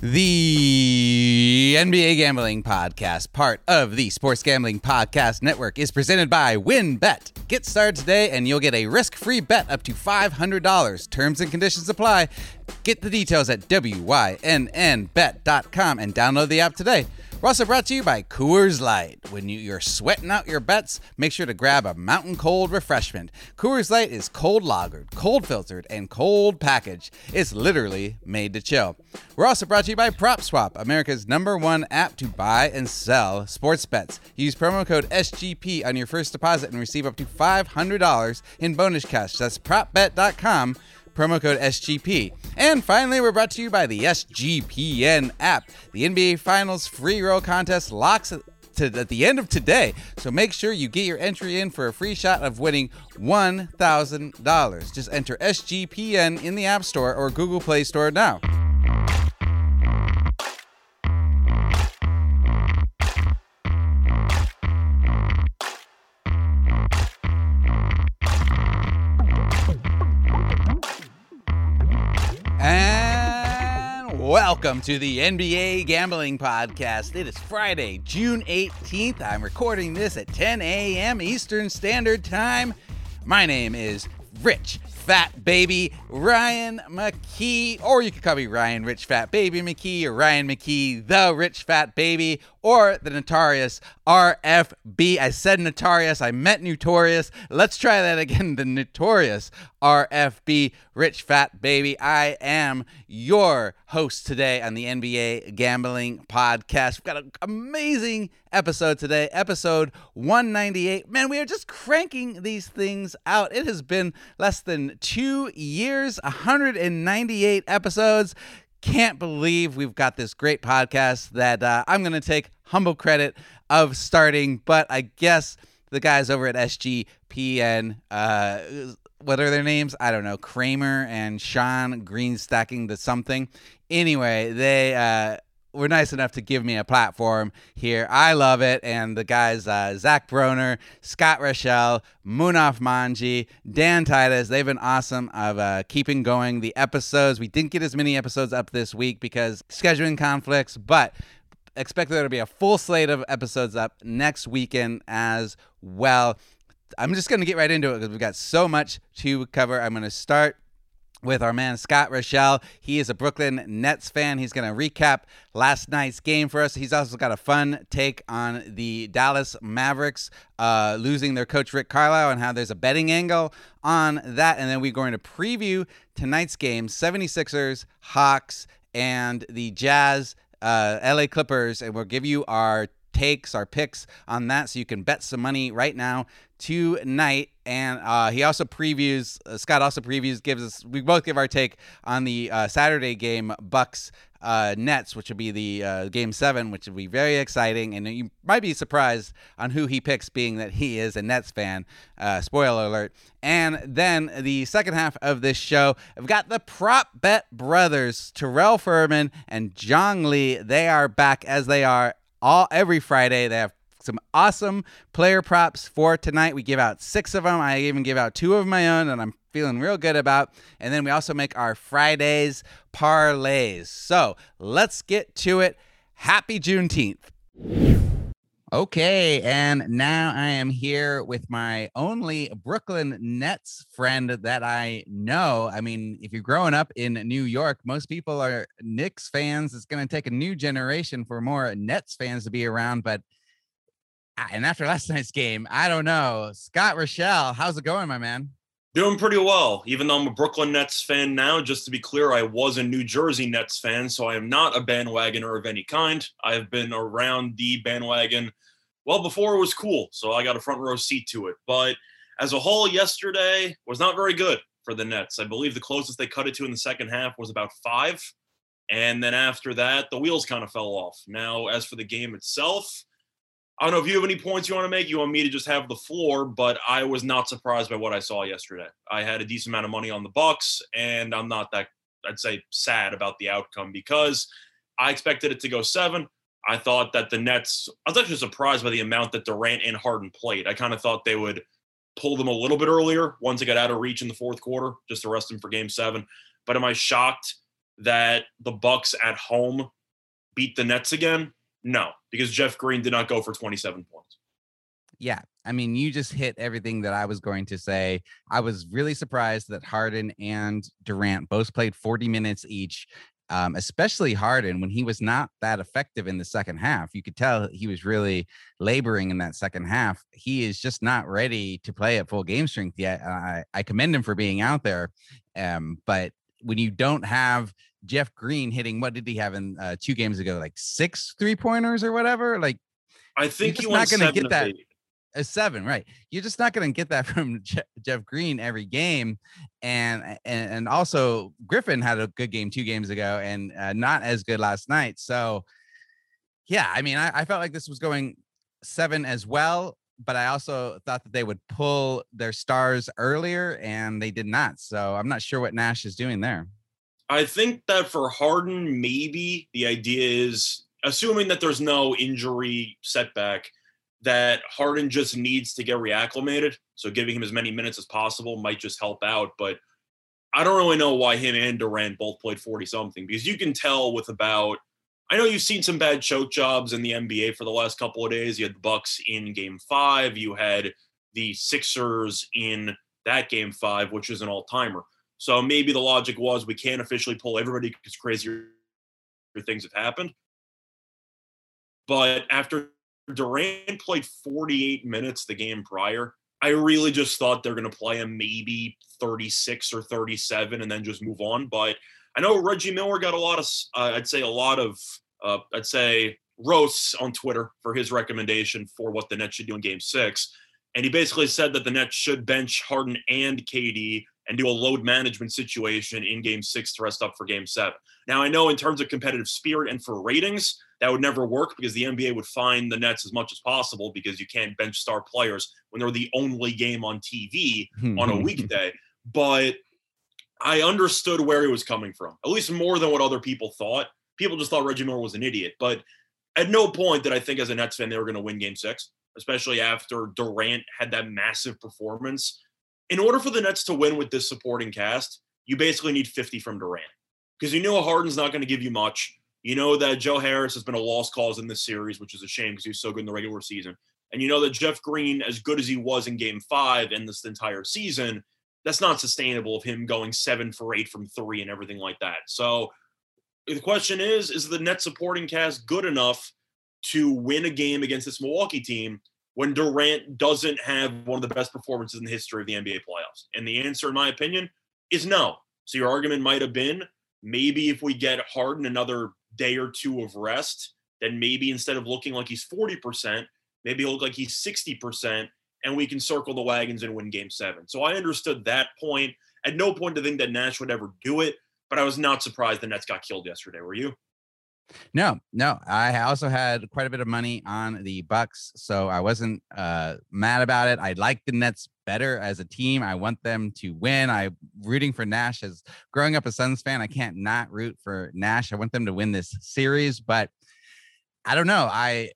The NBA Gambling Podcast, part of the Sports Gambling Podcast Network, is presented by WynnBET. Get started today and you'll get a risk free bet up to $500. Terms and conditions apply. Get the details at WYNNBet.com and download the app today. We're also brought to you by Coors Light. When you, you're sweating out your bets, make sure to grab a mountain cold refreshment. Coors Light is cold lagered, cold filtered, and cold packaged. It's literally made to chill. We're also brought to you by PropSwap, America's number one app to buy and sell sports bets. Use promo code SGP on your first deposit and receive up to $500 in bonus cash. That's propbet.com promo code SGP. And finally, we're brought to you by the SGPN app. The NBA Finals free roll contest locks at the end of today. So make sure you get your entry in for a free shot of winning $1,000. Just enter SGPN in the App Store or Google Play Store now. Welcome to the NBA Gambling Podcast. It is Friday, June 18th. I'm recording this at 10 a.m. Eastern Standard Time. My name is Rich Fat Baby Ryan McKee, or you could call me Ryan Rich Fat Baby McKee, or Ryan McKee, the Rich Fat Baby, or the notorious RFB. I said notorious, I meant notorious. Let's try that again. The notorious RFB, Rich Fat Baby. I am your host today on the NBA Gambling Podcast. We've got an amazing episode today, episode 198. Man, we are just cranking these things out. It has been less than two years, 198 episodes can't believe we've got this great podcast that uh, I'm going to take humble credit of starting, but I guess the guys over at SGPN, uh, what are their names? I don't know. Kramer and Sean Green stacking to something. Anyway, they uh, were nice enough to give me a platform here. I love it. And the guys, uh, Zach Broner, Scott Reichel, Munaf Manji, Dan Titus, they've been awesome of uh, keeping going the episodes. We didn't get as many episodes up this week because scheduling conflicts, but expect there to be a full slate of episodes up next weekend as well. I'm just going to get right into it because we've got so much to cover. I'm going to start with our man Scott Reichel. He is a Brooklyn Nets fan. He's going to recap last night's game for us. He's also got a fun take on the Dallas Mavericks uh, losing their coach Rick Carlisle and how there's a betting angle on that. And then we're going to preview tonight's game 76ers, Hawks, and the Jazz. Uh, LA Clippers, and we'll give you our takes, our picks on that, so you can bet some money right now tonight. And uh, he also previews. Uh, Scott also previews. Gives us. We both give our take on the uh, Saturday game, Bucks uh, Nets, which would be the uh, game seven, which would be very exciting. And you might be surprised on who he picks, being that he is a Nets fan. Uh, spoiler alert. And then the second half of this show, I've got the prop bet brothers, Terrell Furman and Jong Lee. They are back as they are all every Friday. They have some awesome player props for tonight. We give out six of them. I even give out two of my own, and I'm feeling real good about. And then we also make our Fridayz Parlayz. So let's get to it. Happy Juneteenth. Okay, and now I am here with my only Brooklyn Nets friend that I know. I mean, if you're growing up in New York, most people are Knicks fans. It's going to take a new generation for more Nets fans to be around. But and after last night's game, I don't know. Scott Reichel, how's it going, my man? Doing pretty well, even though I'm a Brooklyn Nets fan now. Just to be clear, I was a New Jersey Nets fan, so I am not a bandwagoner of any kind. I have been around the bandwagon well before it was cool, so I got a front row seat to it. But as a whole, yesterday was not very good for the Nets. I believe the closest they cut it to in the second half was about five. And then after that, the wheels kind of fell off. Now, as for the game itself, I don't know if you have any points you want to make. You want me to just have the floor, but I was not surprised by what I saw yesterday. I had a decent amount of money on the Bucks, and I'm not that I'd say sad about the outcome because I expected it to go seven. I thought that the Nets. I was actually surprised by the amount that Durant and Harden played. I kind of thought they would pull them a little bit earlier once it got out of reach in the fourth quarter, just to rest them for Game Seven. But am I shocked that the Bucks at home beat the Nets again? No, because Jeff Green did not go for 27 points. Yeah. I mean, you just hit everything that I was going to say. I was really surprised that Harden and Durant both played 40 minutes each um, especially Harden when he was not that effective in the second half. You could tell he was really laboring in that second half. He is just not ready to play at full game strength yet. I, I commend him for being out there. Um, but when you don't have Jeff Green hitting, what did he have in uh, two games ago? Like six three pointers or whatever? Like, I think you're not going to get that. Eight a seven, right? You're just not going to get that from Je- Jeff Green every game, and, and and also Griffin had a good game two games ago, and uh, not as good last night. So, yeah, I mean, I, I felt like this was going seven as well, but I also thought that they would pull their stars earlier, and they did not. So I'm not sure what Nash is doing there. I think that for Harden, maybe the idea is assuming that there's no injury setback that Harden just needs to get reacclimated. So giving him as many minutes as possible might just help out. But I don't really know why him and Durant both played 40 something because you can tell with about I know you've seen some bad choke jobs in the NBA for the last couple of days. You had the Bucks in game five, you had the Sixers in that game five, which is an all-timer. So maybe the logic was we can't officially pull everybody because crazier things have happened. But after Durant played 48 minutes the game prior. I really just thought they're going to play him maybe 36 or 37 and then just move on. But I know Reggie Miller got a lot of, uh, I'd say, a lot of, uh, I'd say, roasts on Twitter for his recommendation for what the Nets should do in game six. And he basically said that the Nets should bench Harden and KD and do a load management situation in game six to rest up for game seven. Now, I know in terms of competitive spirit and for ratings, that would never work because the NBA would fine the Nets as much as possible because you can't bench star players when they're the only game on TV on a weekday. But I understood where he was coming from, at least more than what other people thought. People just thought Reggie Miller was an idiot. But at no point did I think as a Nets fan they were going to win game six, especially after Durant had that massive performance. In order for the Nets to win with this supporting cast, you basically need 50 from Durant because you know Harden's not going to give you much. You know that Joe Harris has been a lost cause in this series, which is a shame because he was so good in the regular season. And you know that Jeff Green, as good as he was in game five and this entire season, that's not sustainable of him going seven for eight from three and everything like that. So the question is, is the net supporting cast good enough to win a game against this Milwaukee team when Durant doesn't have one of the best performances in the history of the NBA playoffs? And the answer, in my opinion, is no. So your argument might have been maybe if we get Harden another day or two of rest, then maybe instead of looking like he's 40%, maybe he'll look like he's 60%, and we can circle the wagons and win game seven. So I understood that point. At no point to think that Nash would ever do it, but I was not surprised the Nets got killed yesterday. Were you? No, no. I also had quite a bit of money on the Bucks, so I wasn't uh, mad about it. I like the Nets better as a team. I want them to win. I'm rooting for Nash as growing up a Suns fan. I can't not root for Nash. I want them to win this series, but I don't know. I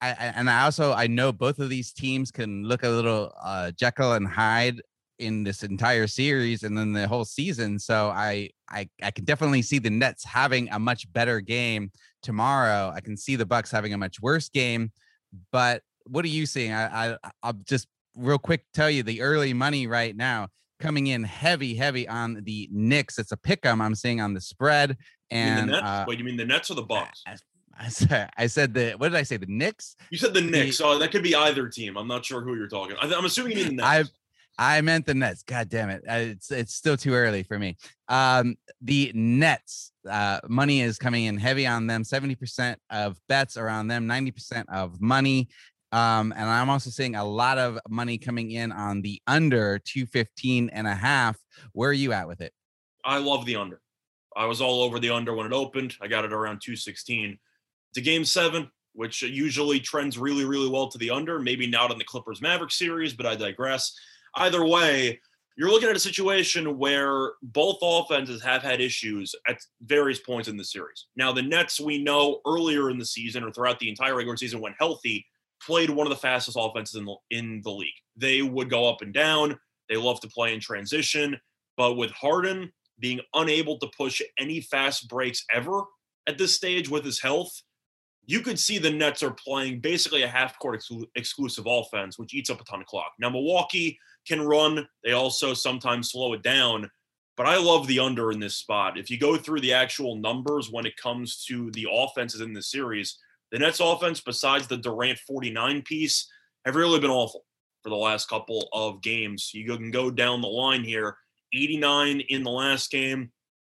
I, and I also I know both of these teams can look a little uh, Jekyll and Hyde in this entire series and then the whole season. So I I I can definitely see the Nets having a much better game tomorrow. I can see the Bucks having a much worse game. But what are you seeing? I, I I'll just real quick tell you the early money right now coming in heavy, heavy on the Knicks. It's a pick 'em I'm seeing on the spread. And the uh, wait, you mean the Nets or the Bucks? I, I said, I said the what did I say? The Knicks. You said the Knicks. The, oh, that could be either team. I'm not sure who you're talking. I, am assuming you mean the Nets. I meant the Nets. God damn it. It's it's still too early for me. Um, the Nets, uh, money is coming in heavy on them. 70% of bets are on them, 90% of money. Um, and I'm also seeing a lot of money coming in on the under 215 and a half. Where are you at with it? I love the under. I was all over the under when it opened. I got it around 216. To game seven, which usually trends really, really well to the under. Maybe not in the Clippers Maverick series, but I digress either way, you're looking at a situation where both offenses have had issues at various points in the series. Now, the Nets, we know earlier in the season or throughout the entire regular season when healthy, played one of the fastest offenses in the, in the league. They would go up and down. They love to play in transition. But with Harden, being unable to push any fast breaks ever at this stage with his health, you could see the Nets are playing basically a half court exclu- exclusive offense, which eats up a ton of clock. Now, Milwaukee can run, they also sometimes slow it down, but I love the under in this spot. If you go through the actual numbers when it comes to the offenses in the series, the Nets offense, besides the Durant 49 piece, have really been awful for the last couple of games. You can go down the line here 89 in the last game,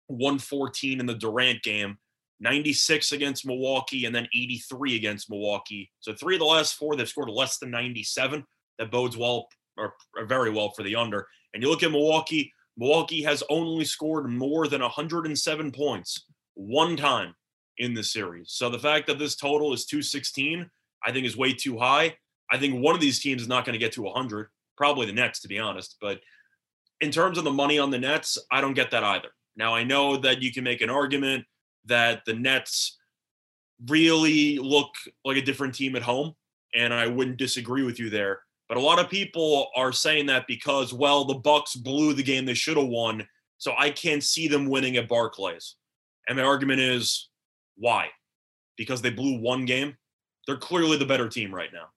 114 in the Durant game. 96 against Milwaukee, and then 83 against Milwaukee. So three of the last four, they've scored less than 97. That bodes well or, or very well for the under. And you look at Milwaukee, Milwaukee has only scored more than 107 points one time in the series. So the fact that this total is 216, I think is way too high. I think one of these teams is not going to get to 100, probably the Nets, to be honest. But in terms of the money on the Nets, I don't get that either. Now, I know that you can make an argument that the Nets really look like a different team at home. And I wouldn't disagree with you there. But a lot of people are saying that because, well, the Bucks blew the game they should have won. So I can't see them winning at Barclays. And my argument is why? Because they blew one game. They're clearly the better team right now.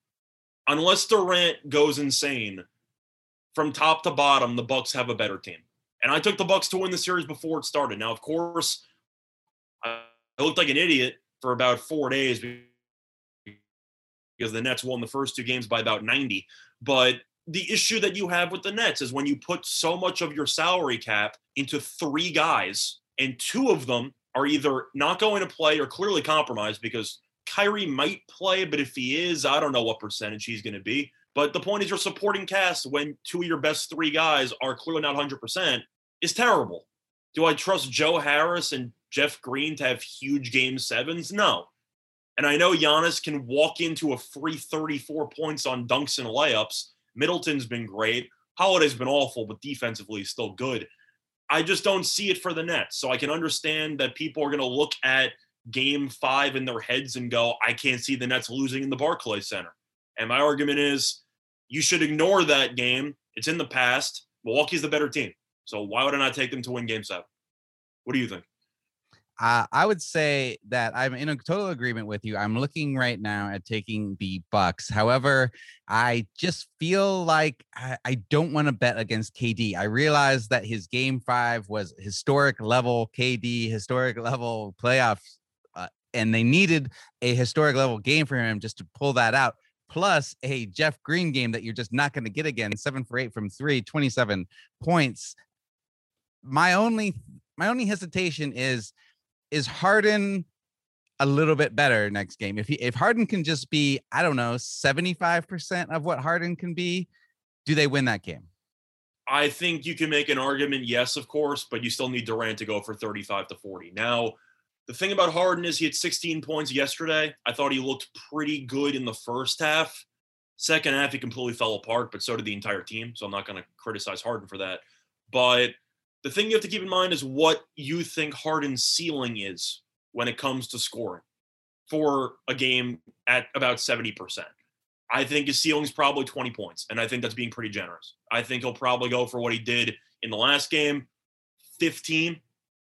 Unless Durant goes insane, from top to bottom, the Bucks have a better team. And I took the Bucks to win the series before it started. Now, of course, I looked like an idiot for about four days because the Nets won the first two games by about 90. But the issue that you have with the Nets is when you put so much of your salary cap into three guys, and two of them are either not going to play or clearly compromised because Kyrie might play, but if he is, I don't know what percentage he's going to be. But the point is, your supporting cast when two of your best three guys are clearly not 100% is terrible. Do I trust Joe Harris and Jeff Green to have huge game sevens? No. And I know Giannis can walk into a free 34 points on dunks and layups. Middleton's been great. Holiday's been awful, but defensively still good. I just don't see it for the Nets. So I can understand that people are going to look at game five in their heads and go, I can't see the Nets losing in the Barclays Center. And my argument is you should ignore that game. It's in the past. Milwaukee's the better team. So why would I not take them to win game seven? What do you think? I would say that I'm in a total agreement with you. I'm looking right now at taking the Bucks. However, I just feel like I, I don't want to bet against KD. I realize that his game five was historic level KD, historic level playoffs, uh, and they needed a historic level game for him just to pull that out. Plus a Jeff Green game that you're just not going to get again. Seven for eight from three, 27 points. My only my only hesitation is is Harden a little bit better next game? If he if Harden can just be, I don't know, 75% of what Harden can be, do they win that game? I think you can make an argument, yes, of course, but you still need Durant to go for 35 to 40. Now, the thing about Harden is he had 16 points yesterday. I thought he looked pretty good in the first half. Second half, he completely fell apart, but so did the entire team. So I'm not going to criticize Harden for that. But the thing you have to keep in mind is what you think Harden's ceiling is when it comes to scoring for a game at about 70%. I think his ceiling is probably 20 points, and I think that's being pretty generous. I think he'll probably go for what he did in the last game 15,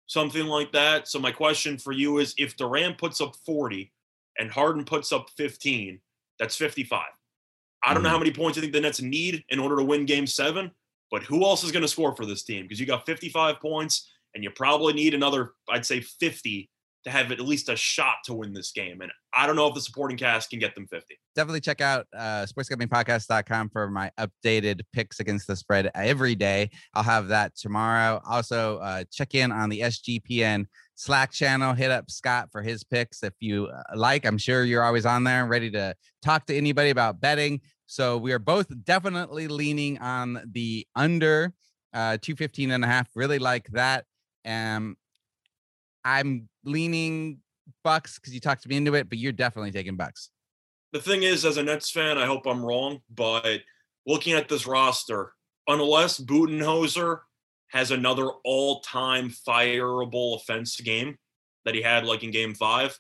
something like that. So, my question for you is if Durant puts up 40 and Harden puts up 15, that's 55. I don't know how mm-hmm. many points you think the Nets need in order to win game seven, but who else is going to score for this team? Because you got 55 points and you probably need another, I'd say 50 to have at least a shot to win this game. And I don't know if the supporting cast can get them 50. Definitely check out uh, sportsgamblingpodcast.com for my updated picks against the spread every day. I'll have that tomorrow. Also, uh, check in on the SGPN Slack channel. Hit up Scott for his picks if you uh, like. I'm sure you're always on there ready to talk to anybody about betting. So we are both definitely leaning on the under uh 215 and a half. Really like that. Um I'm leaning Bucks because you talked me into it, but you're definitely taking Bucks. The thing is, as a Nets fan, I hope I'm wrong, but looking at this roster, unless Budenholzer has another all-time fireable offense game that he had like in game five,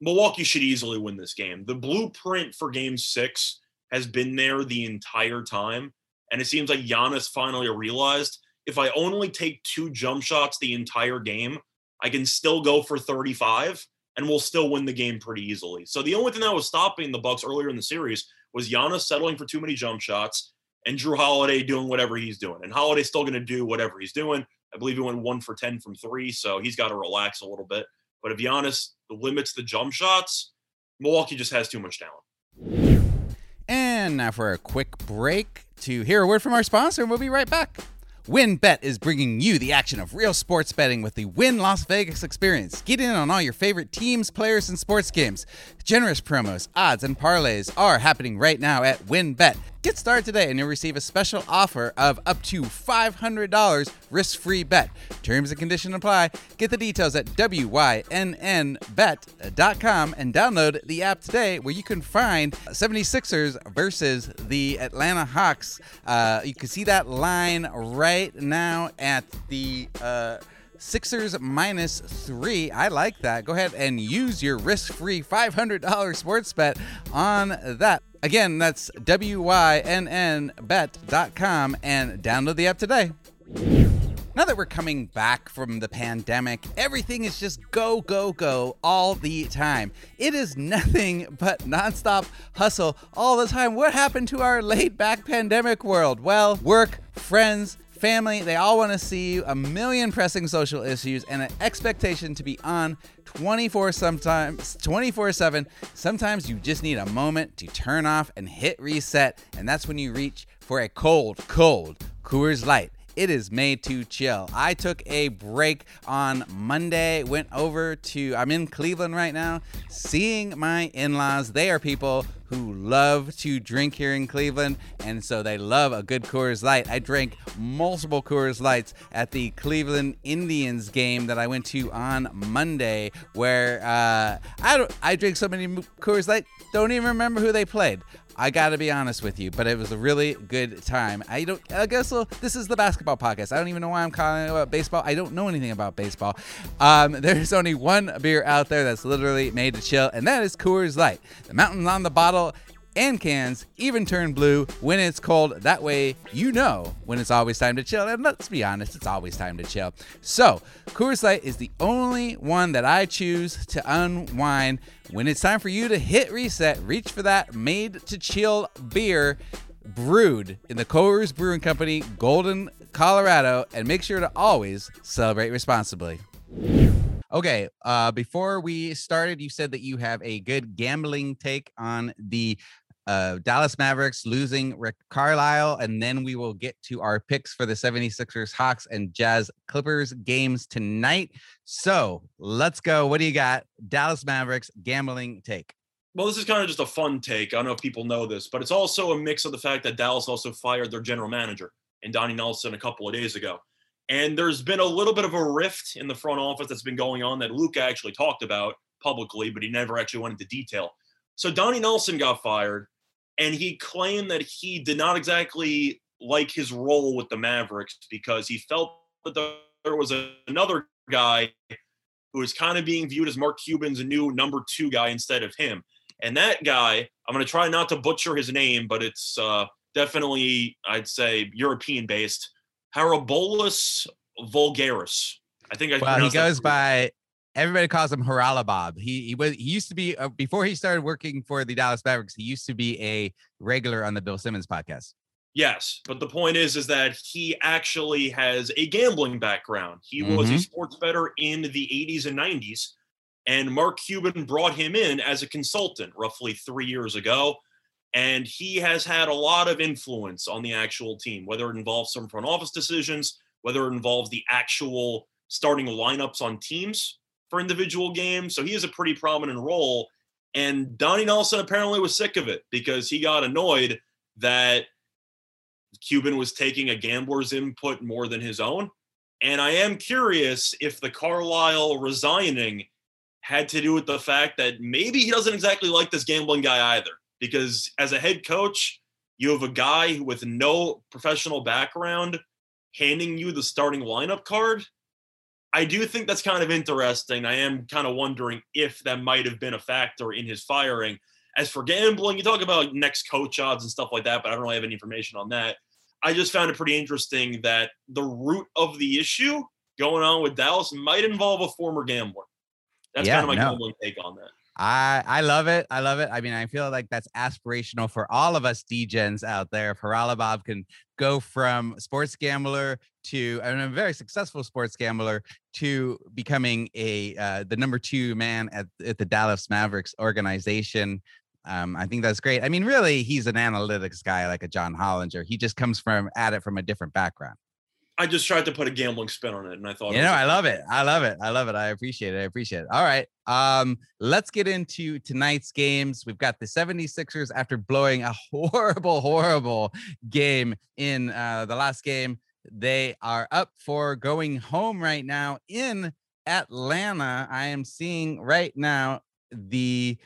Milwaukee should easily win this game. The blueprint for game six has been there the entire time. And it seems like Giannis finally realized if I only take two jump shots the entire game, I can still go for 35 and we'll still win the game pretty easily. So the only thing that was stopping the Bucks earlier in the series was Giannis settling for too many jump shots and Jrue Holiday doing whatever he's doing. And Holiday's still going to do whatever he's doing. I believe he went one for 10 from three, so he's got to relax a little bit. But if Giannis limits the jump shots, Milwaukee just has too much talent. And now for a quick break to hear a word from our sponsor, and we'll be right back. WynnBET is bringing you the action of real sports betting with the Wynn Las Vegas experience. Get in on all your favorite teams, players, and sports games. Generous promos, odds, and parlays are happening right now at WynnBET. Get started today and you'll receive a special offer of up to $500 risk free bet. Terms and conditions apply. Get the details at WYNNBet.com and download the app today where you can find 76ers versus the Atlanta Hawks. Uh, you can see that line right now at the. Uh, Sixers minus three. I like that. Go ahead and use your risk free $500 sports bet on that. Again, that's WYNNBet.com and download the app today. Now that we're coming back from the pandemic, everything is just go, go, go all the time. It is nothing but nonstop hustle all the time. What happened to our laid back pandemic world? Well, work, friends, family, they all want to see you, a million pressing social issues, and an expectation to be on 24 sometimes 24 7 sometimes you just need a moment to turn off and hit reset and that's when you reach for a cold cold coors light it is made to chill. I took a break on Monday, went over to, I'm in Cleveland right now, seeing my in laws. They are people who love to drink here in Cleveland, and so they love a good Coors Light. I drank multiple Coors Lights at the Cleveland Indians game that I went to on Monday, where uh, I don't, I drank so many Coors Light, don't even remember who they played. I got to be honest with you, but it was a really good time. I don't. I guess well, this is the basketball podcast. I don't even know why I'm calling about baseball. I don't know anything about baseball. Um, there's only one beer out there that's literally made to chill, and that is Coors Light. The mountains on the bottle and cans even turn blue when it's cold. That way, you know when it's always time to chill. And let's be honest, it's always time to chill. So, Coors Light is the only one that I choose to unwind when it's time for you to hit reset. Reach for that made to chill beer brewed in the Coors Brewing Company, Golden, Colorado, and make sure to always celebrate responsibly. Okay, uh, before we started, you said that you have a good gambling take on the uh, Dallas Mavericks losing Rick Carlisle, and then we will get to our picks for the 76ers, Hawks, and Jazz Clippers games tonight. So let's go. What do you got? Dallas Mavericks gambling take. Well, this is kind of just a fun take. I don't know if people know this, but it's also a mix of the fact that Dallas also fired their general manager and Donnie Nelson a couple of days ago. And there's been a little bit of a rift in the front office that's been going on that Luka actually talked about publicly, but he never actually went into detail. So Donnie Nelson got fired and he claimed that he did not exactly like his role with the Mavericks because he felt that there was a, another guy who was kind of being viewed as Mark Cuban's new number two guy instead of him. And that guy, I'm going to try not to butcher his name, but it's uh, definitely, I'd say, European based. Haralabos Voulgaris. I think I he goes by everybody calls him Haralabob. He he was he used to be uh, before he started working for the Dallas Mavericks. He used to be a regular on the Bill Simmons podcast. Yes, but the point is, is that he actually has a gambling background. He mm-hmm. was a mm-hmm. sports bettor in the 80s and 90s, and Mark Cuban brought him in as a consultant roughly three years ago. And he has had a lot of influence on the actual team, whether it involves some front office decisions, whether it involves the actual starting lineups on teams for individual games. So he has a pretty prominent role. And Donnie Nelson apparently was sick of it because he got annoyed that Cuban was taking a gambler's input more than his own. And I am curious if the Carlisle resigning had to do with the fact that maybe he doesn't exactly like this gambling guy either. Because as a head coach, you have a guy with no professional background handing you the starting lineup card. I do think that's kind of interesting. I am kind of wondering if that might have been a factor in his firing. As for gambling, you talk about next coach odds and stuff like that, but I don't really have any information on that. I just found it pretty interesting that the root of the issue going on with Dallas might involve a former gambler. That's yeah, kind of my no. gambling take on that. I I love it. I love it. I mean, I feel like that's aspirational for all of us DGens out there. If Haralabob can go from sports gambler to and a very successful sports gambler to becoming a uh, the number two man at, at the Dallas Mavericks organization. Um, I think that's great. I mean, really, he's an analytics guy like a John Hollinger. He just comes from at it from a different background. I just tried to put a gambling spin on it, and I thought, you know, I love it. I love it. I love it. I appreciate it. I appreciate it. All right, um, let's get into tonight's games. We've got the 76ers after blowing a horrible, horrible game in uh, the last game. They are up for going home right now in Atlanta. I am seeing right now the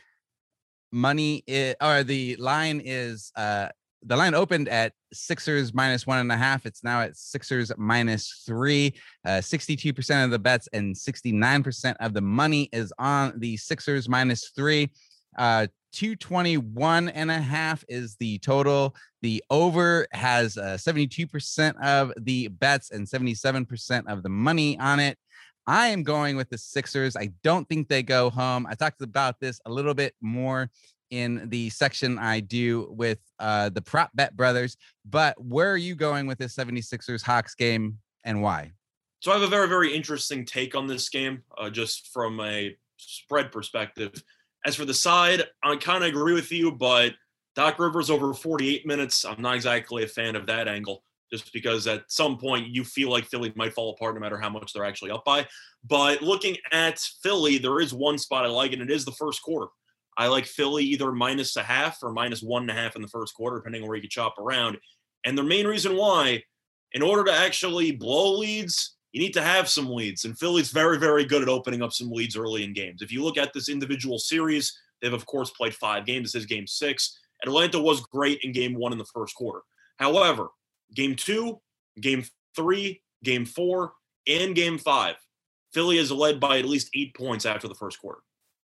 money is, or the line is uh the line opened at Sixers minus one and a half. It's now at Sixers minus three. Uh, 62% of the bets and 69% of the money is on the Sixers minus three. Uh, 221 and a half is the total. The over has uh, 72% of the bets and 77% of the money on it. I am going with the Sixers. I don't think they go home. I talked about this a little bit more in the section I do with uh, the prop bet brothers. But where are you going with this 76ers Hawks game and why? So I have a very, very interesting take on this game, uh, just from a spread perspective. As for the side, I kind of agree with you, but Doc Rivers over 48 minutes, I'm not exactly a fan of that angle, just because at some point you feel like Philly might fall apart no matter how much they're actually up by. But looking at Philly, there is one spot I like, and it is the first quarter. I like Philly either minus a half or minus one and a half in the first quarter, depending on where you can chop around. And the main reason why, in order to actually blow leads, you need to have some leads. And Philly's very, very good at opening up some leads early in games. If you look at this individual series, they've of course played five games. This is game six. Atlanta was great in game one in the first quarter. However, game two, game three, game four, and game five, Philly is led by at least eight points after the first quarter.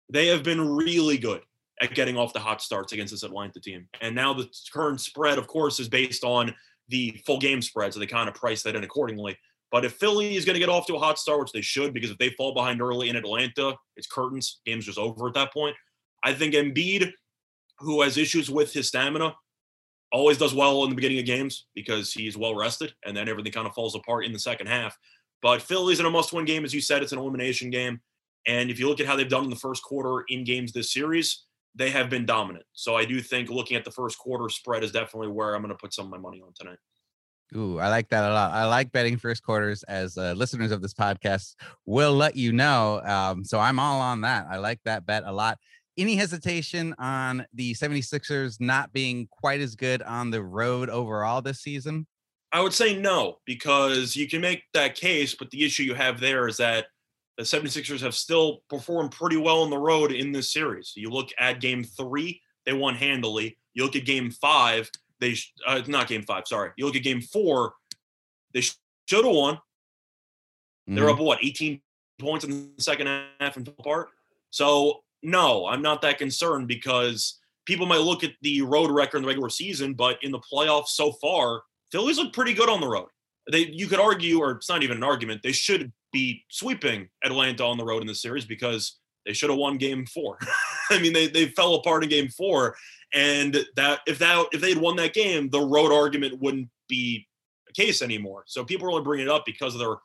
They have been really good at getting off the hot starts against this Atlanta team. And now the current spread, of course, is based on the full game spread. So they kind of price that in accordingly. But if Philly is going to get off to a hot start, which they should, because if they fall behind early in Atlanta, it's curtains. Game's just over at that point. I think Embiid, who has issues with his stamina, always does well in the beginning of games because he's well rested, and then everything kind of falls apart in the second half. But Philly's in a must-win game, as you said. It's an elimination game. And if you look at how they've done in the first quarter in games this series, they have been dominant. So I do think looking at the first quarter spread is definitely where I'm going to put some of my money on tonight. Ooh, I like that a lot. I like betting first quarters as uh, listeners of this podcast will let you know. Um, so I'm all on that. I like that bet a lot. Any hesitation on the 76ers not being quite as good on the road overall this season? I would say no, because you can make that case, but the issue you have there is that the 76ers have still performed pretty well on the road in this series. You look at game three, they won handily. You look at game five, they uh, not game five, sorry. You look at game four, they should have won. Mm-hmm. They're up what 18 points in the second half and apart. So no, I'm not that concerned because people might look at the road record in the regular season, but in the playoffs so far, Phillies look pretty good on the road. They you could argue, or it's not even an argument, they should be sweeping Atlanta on the road in the series because they should have won game four. I mean, they, they fell apart in game four. And that if that if they had won that game, the road argument wouldn't be a case anymore. So people are only bringing it up because of their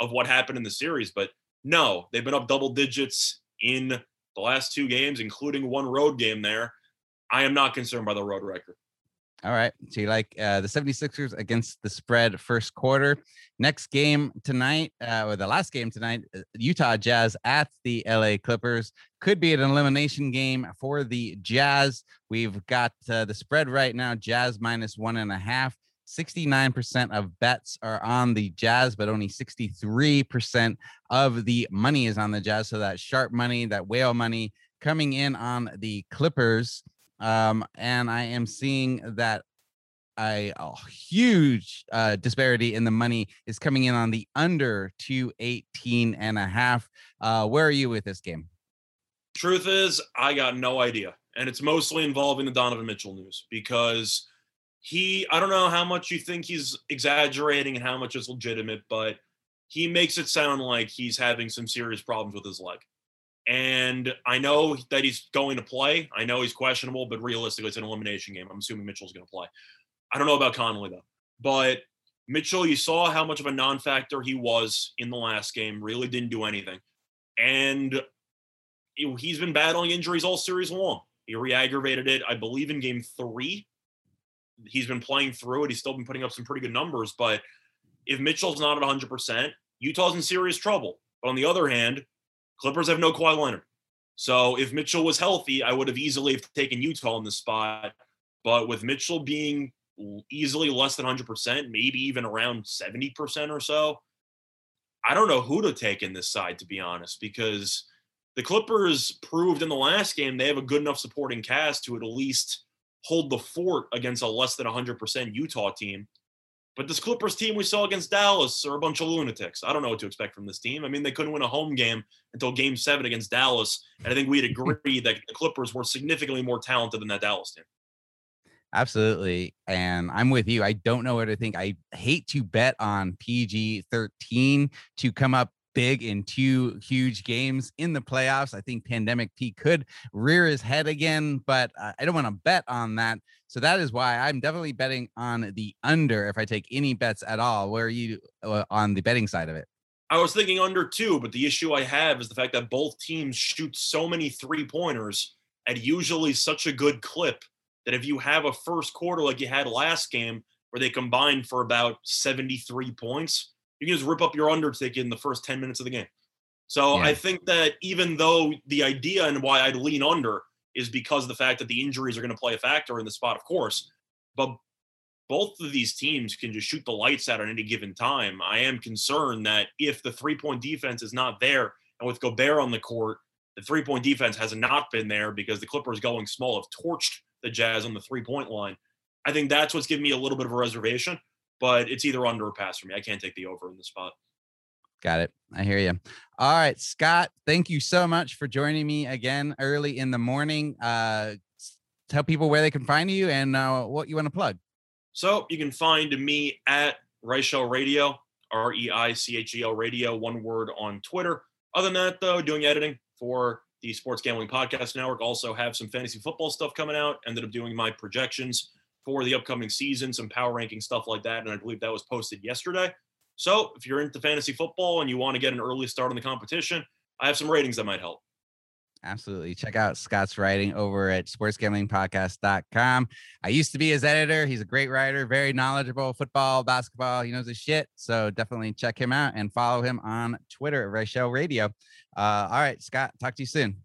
of what happened in the series. But no, they've been up double digits in the last two games, including one road game there. I am not concerned by the road record. All right. So you like uh, the 76ers against the spread first quarter. Next game tonight, uh, or the last game tonight, uh, Utah Jazz at the LA Clippers. Could be an elimination game for the Jazz. We've got uh, the spread right now Jazz minus one and a half. 69% of bets are on the Jazz, but only 63% of the money is on the Jazz. So that sharp money, that whale money coming in on the Clippers. Um, and I am seeing that a, a huge uh, disparity in the money is coming in on the under 218 and a half. Uh, where are you with this game? Truth is, I got no idea. And it's mostly involving the Donovan Mitchell news because he I don't know how much you think he's exaggerating and how much is legitimate, but he makes it sound like he's having some serious problems with his leg. And I know that he's going to play. I know he's questionable, but realistically, it's an elimination game. I'm assuming Mitchell's going to play. I don't know about Conley though, but Mitchell, you saw how much of a non-factor he was in the last game. Really didn't do anything, and he's been battling injuries all series long. He re-aggravated it, I believe, in game three he's been playing through it. He's still been putting up some pretty good numbers. But if Mitchell's not at 100%, Utah's in serious trouble. But on the other hand, Clippers have no Kawhi Leonard. So if Mitchell was healthy, I would have easily taken Utah in the spot. But with Mitchell being easily less than 100%, maybe even around 70% or so, I don't know who to take in this side, to be honest, because the Clippers proved in the last game they have a good enough supporting cast to at least hold the fort against a less than 100% Utah team. But this Clippers team we saw against Dallas are a bunch of lunatics. I don't know what to expect from this team. I mean, they couldn't win a home game until game seven against Dallas. And I think we'd hmm. agree that the Clippers were significantly more talented than that Dallas team. Absolutely. And I'm with you. I don't know what to think. I hate to bet on PG 13 to come up big in two huge games in the playoffs. I think Pandemic P could rear his head again, but I don't want to bet on that. So that is why I'm definitely betting on the under if I take any bets at all. Where are you uh, on the betting side of it? I was thinking under two, but the issue I have is the fact that both teams shoot so many three pointers at usually such a good clip that if you have a first quarter like you had last game where they combined for about 73 points, you can just rip up your under ticket in the first 10 minutes of the game. So yeah. I think that even though the idea and why I'd lean under is because the fact that the injuries are going to play a factor in the spot, of course, but both of these teams can just shoot the lights out at any given time. I am concerned that if the three point defense is not there, and with Gobert on the court, the three point defense has not been there because the Clippers going small have torched the Jazz on the three point line. I think that's what's giving me a little bit of a reservation but it's either under or pass for me. I can't take the over in the spot. Got it. I hear you. All right, Scott, thank you so much for joining me again early in the morning. Uh, tell people where they can find you and uh, what you want to plug. So you can find me at Reichel Radio, R E I C H E L Radio, one word on Twitter. Other than that, though, doing editing for the Sports Gambling Podcast Network. Also have some fantasy football stuff coming out. Ended up doing my projections for the upcoming season, some power ranking stuff like that. And I believe that was posted yesterday. So if you're into fantasy football and you want to get an early start on the competition, I have some ratings that might help. Absolutely. Check out Scott's writing over at sportsgamblingpodcast.com. I used to be his editor. He's a great writer, very knowledgeable, football, basketball. He knows his shit. So definitely check him out and follow him on Twitter at Reichel Radio. Uh, all right, Scott, talk to you soon.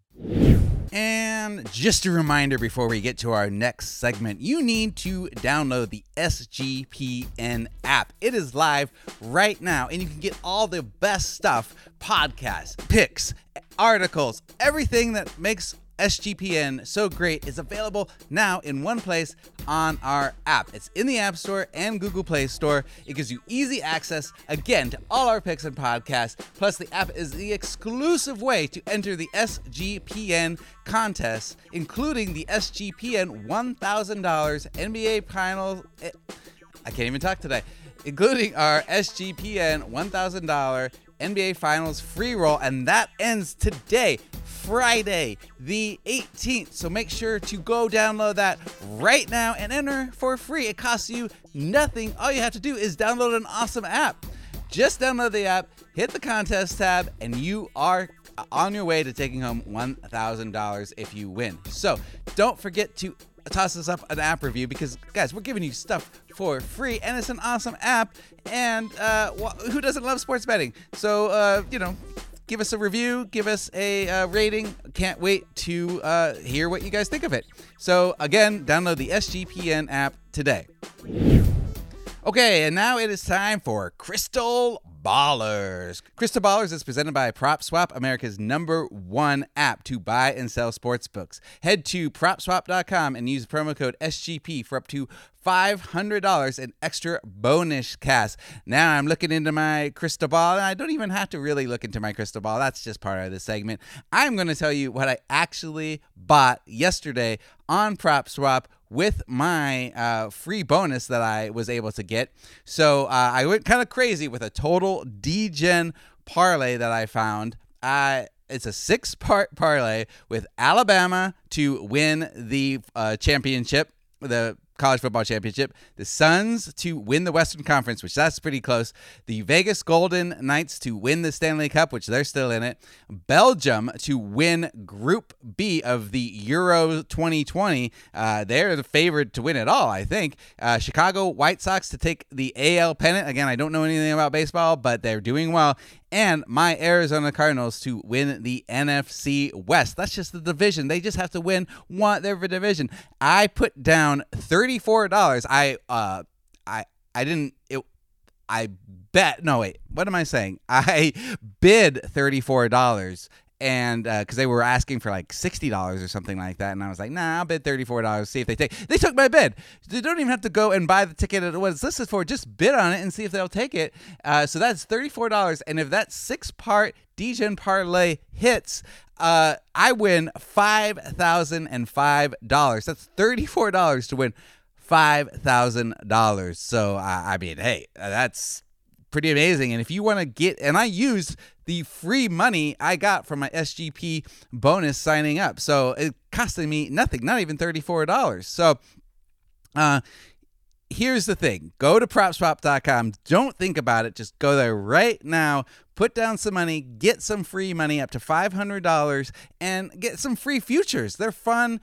And just a reminder before we get to our next segment, you need to download the SGPN app. It is live right now, and you can get all the best stuff podcasts, picks, articles, everything that makes SGPN so great is available now in one place on our app. It's in the App Store and Google Play Store. It gives you easy access again to all our picks and podcasts. Plus, the app is the exclusive way to enter the SGPN contest, including the SGPN $1,000 NBA Final. Eh, I can't even talk today. Including our SGPN $1,000 NBA Finals free roll, and that ends today. Friday, the 18th. So make sure to go download that right now and enter for free. It costs you nothing. All you have to do is download an awesome app. Just download the app, hit the contest tab, and you are on your way to taking home $1,000 if you win. So don't forget to toss us up an app review because, guys, we're giving you stuff for free and it's an awesome app. And uh, who doesn't love sports betting? So, uh, you know, give us a review, give us a uh, rating. Can't wait to uh, hear what you guys think of it. So, again, download the SGPN app today. Okay, and now it is time for Crystal Ballers. Crystal Ballers is presented by PropSwap, America's number one app to buy and sell sports books. Head to propswap.com and use promo code SGP for up to $500 in extra bonus cash. Now I'm looking into my crystal ball, and I don't even have to really look into my crystal ball. That's just part of the segment. I'm going to tell you what I actually bought yesterday on PropSwap with my uh, free bonus that I was able to get. So uh, I went kind of crazy with a total DGen parlay that I found. Uh, it's a six part parlay with Alabama to win the uh, championship, the college football championship. The Suns to win the Western Conference, which that's pretty close. The Vegas Golden Knights to win the Stanley Cup, which they're still in it. Belgium to win Group B of the Euro 2020. Uh, they're the favorite to win it all, I think. Uh, Chicago White Sox to take the AL pennant. Again, I don't know anything about baseball, but they're doing well and my Arizona Cardinals to win the NFC West. That's just the division. They just have to win one their division. I put down thirty-four dollars. I uh I I didn't it I bet no wait, what am I saying? I bid thirty-four dollars and because uh, they were asking for like sixty dollars or something like that, and I was like, "Nah, I'll bid thirty four dollars. See if they take." They took my bid. They don't even have to go and buy the ticket at what it's listed for. Just bid on it and see if they'll take it. Uh, so that's thirty four dollars, and if that six part DGen parlay hits, uh, I win five thousand and five dollars. That's thirty four dollars to win five thousand dollars. So I mean, hey, that's pretty amazing. And if you want to get, and I used the free money I got from my SGP bonus signing up. So it costing me nothing, not even $34. So uh, here's the thing go to propswap.com. Don't think about it. Just go there right now. Put down some money, get some free money up to $500, and get some free futures. They're fun.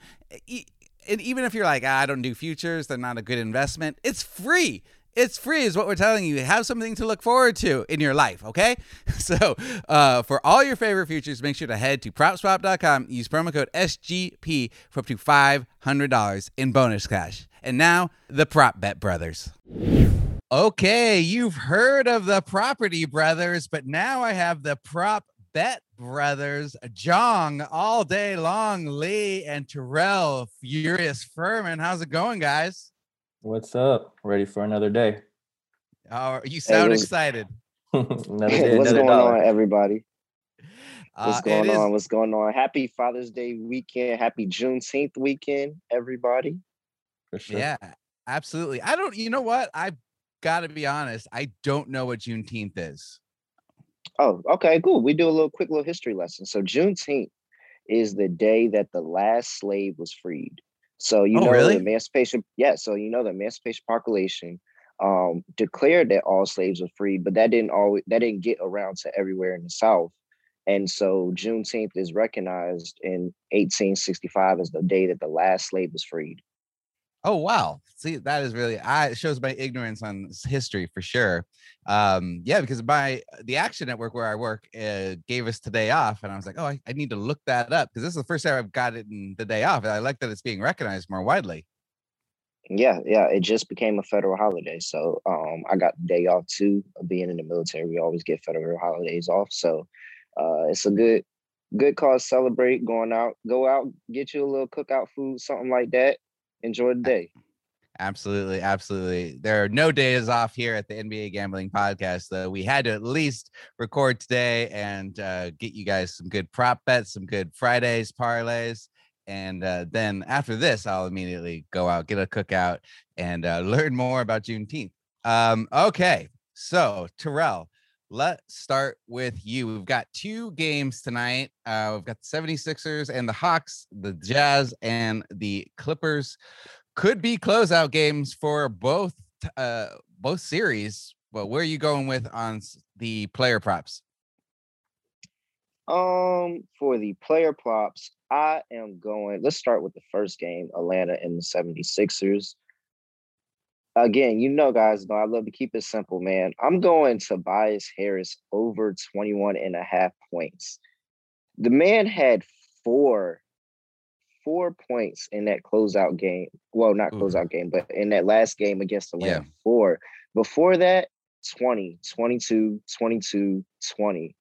And even if you're like, ah, I don't do futures, they're not a good investment, it's free. It's free, is what we're telling you. Have something to look forward to in your life, okay? So, uh, for all your favorite futures, make sure to head to propswap.com. Use promo code SGP for up to $500 in bonus cash. And now, the Prop Bet Brothers. Okay, you've heard of the Property Brothers, but now I have the Prop Bet Brothers, Jong, all day long, Lee and Terrell, Furious Furman. How's it going, guys? What's up? Ready for another day? Oh, you sound hey, excited. another day, What's going dollar. on, everybody? What's uh, going on? Is... What's going on? Happy Father's Day weekend. Happy Juneteenth weekend, everybody. For sure. Yeah, absolutely. I don't, you know what? I've got to be honest. I don't know what Juneteenth is. Oh, okay, cool. We do a little quick little history lesson. So Juneteenth is the day that the last slave was freed. So you oh, know really? the Emancipation, yeah. So you know the Emancipation Proclamation um, declared that all slaves were free, but that didn't always that didn't get around to everywhere in the South. And so Juneteenth is recognized in 1865 as the day that the last slave was freed. Oh wow! See, that is really I shows my ignorance on history for sure. Um, yeah, because my the Action Network where I work uh, gave us today off, and I was like, oh, I, I need to look that up because this is the first time I've got it in the day off. And I like that it's being recognized more widely. Yeah, yeah, it just became a federal holiday, so um, I got the day off too. Being in the military, we always get federal holidays off, so uh, it's a good good cause celebrate going out go out get you a little cookout food something like that enjoy the day. Absolutely, absolutely. There are no days off here at the NBA Gambling Podcast. Though we had to at least record today and uh, get you guys some good prop bets, some good Fridayz Parlayz, and uh, then after this, I'll immediately go out, get a cookout, and uh, learn more about Juneteenth. Um, okay, so Terrell, let's start with you. We've got two games tonight. Uh, we've got the 76ers and the Hawks, the Jazz and the Clippers. Could be closeout games for both uh, both series. But where are you going with on the player props? Um, for the player props, I am going. Let's start with the first game, Atlanta and the 76ers again, you know, guys, know I love to keep it simple, man. I'm going Tobias Harris over 21 and a half points. The man had four, four points in that closeout game. Well, not mm-hmm. closeout game, but in that last game against the yeah. four. Before that, 20, 22, 22, 20.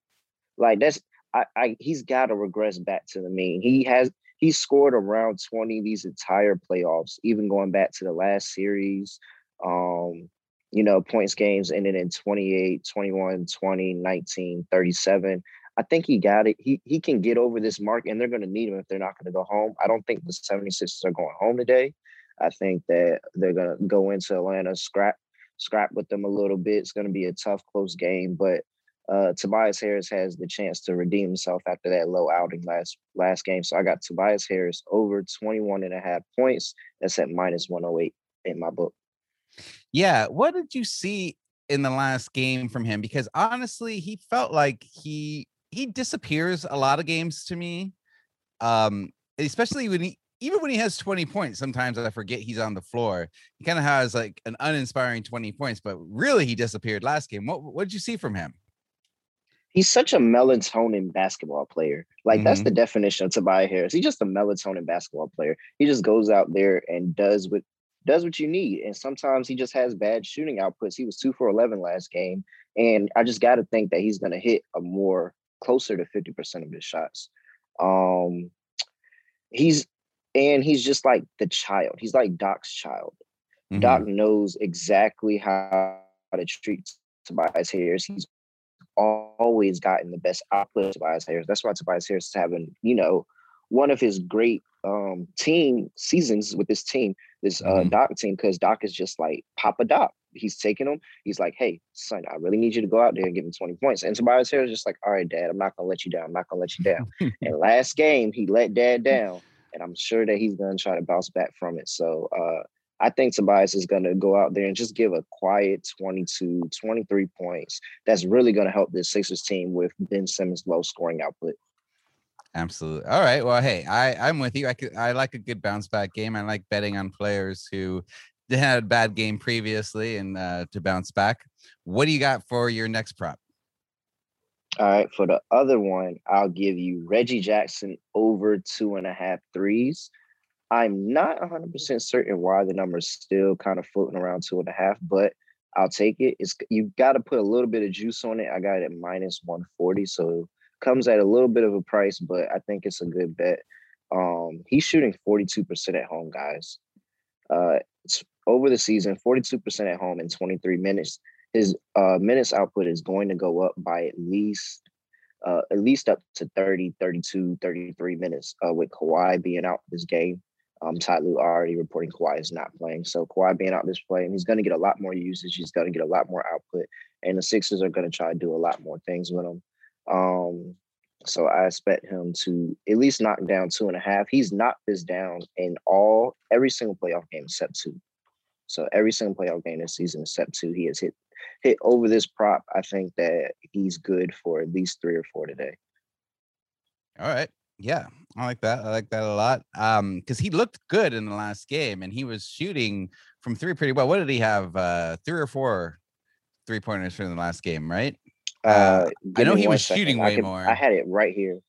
Like that's I, I he's got to regress back to the mean. He has he scored around 20 these entire playoffs, even going back to the last series, um, you know, points games ended in 28, 21, 20, 19, 37. I think he got it. He he can get over this mark, and they're going to need him if they're not going to go home. I don't think the 76ers are going home today. I think that they're gonna go into Atlanta, scrap scrap with them a little bit. It's gonna be a tough, close game, but uh, Tobias Harris has the chance to redeem himself after that low outing last last game. So I got Tobias Harris over 21 and a half points. That's at minus 108 in my book. Yeah. What did you see in the last game from him? Because honestly, he felt like he he disappears a lot of games to me. Um, especially when he even when he has 20 points, sometimes I forget he's on the floor. He kind of has like an uninspiring 20 points, but really he disappeared last game. What what did you see from him? he's such a melatonin basketball player. Like mm-hmm. that's the definition of Tobias Harris. He's just a melatonin basketball player. He just goes out there and does what does what you need. And sometimes he just has bad shooting outputs. He was two for eleven last game, and I just got to think that he's going to hit a more closer to fifty percent of his shots. Um, he's and he's just like the child. He's like Doc's child. Mm-hmm. Doc knows exactly how to treat Tobias Harris. He's always gotten the best output of Tobias Harris. That's why Tobias Harris is having, you know, one of his great um team seasons with this team, this uh mm-hmm. Doc team, because Doc is just like Papa Doc. He's taking him. He's like, hey, son, I really need you to go out there and give him 20 points. And Tobias Harris is just like, all right, dad, I'm not gonna let you down. I'm not gonna let you down. and last game, he let dad down. And I'm sure that he's gonna try to bounce back from it. So uh I think Tobias is going to go out there and just give a quiet 22, 23 points. That's really going to help this Sixers team with Ben Simmons' low scoring output. Absolutely. All right. Well, hey, I I'm with you. I could, I like a good bounce back game. I like betting on players who had a bad game previously and uh, to bounce back. What do you got for your next prop? All right. For the other one, I'll give you Reggie Jackson over two and a half threes. I'm not 100% certain why the number is still kind of floating around two and a half, but I'll take it. It's you've got to put a little bit of juice on it. I got it at minus 140, so comes at a little bit of a price, but I think it's a good bet. Um, he's shooting 42% at home, guys. Uh, over the season, 42% at home in 23 minutes. His uh, minutes output is going to go up by at least uh, at least up to 30, 32, 33 minutes uh, with Kawhi being out this game. Um, Ty Lue already reporting Kawhi is not playing. So Kawhi being out this play, and he's going to get a lot more usage. He's going to get a lot more output, and the Sixers are going to try to do a lot more things with him. Um, so I expect him to at least knock down two and a half. He's knocked this down in all every single playoff game except two. So every single playoff game this season except two, he has hit hit over this prop. I think that he's good for at least three or four today. All right. Yeah, I like that. I like that a lot. Um, because he looked good in the last game and he was shooting from three pretty well. What did he have? Uh, three or four three pointers from the last game, right? Uh, I know he was second. shooting way I could, more. I had it right here.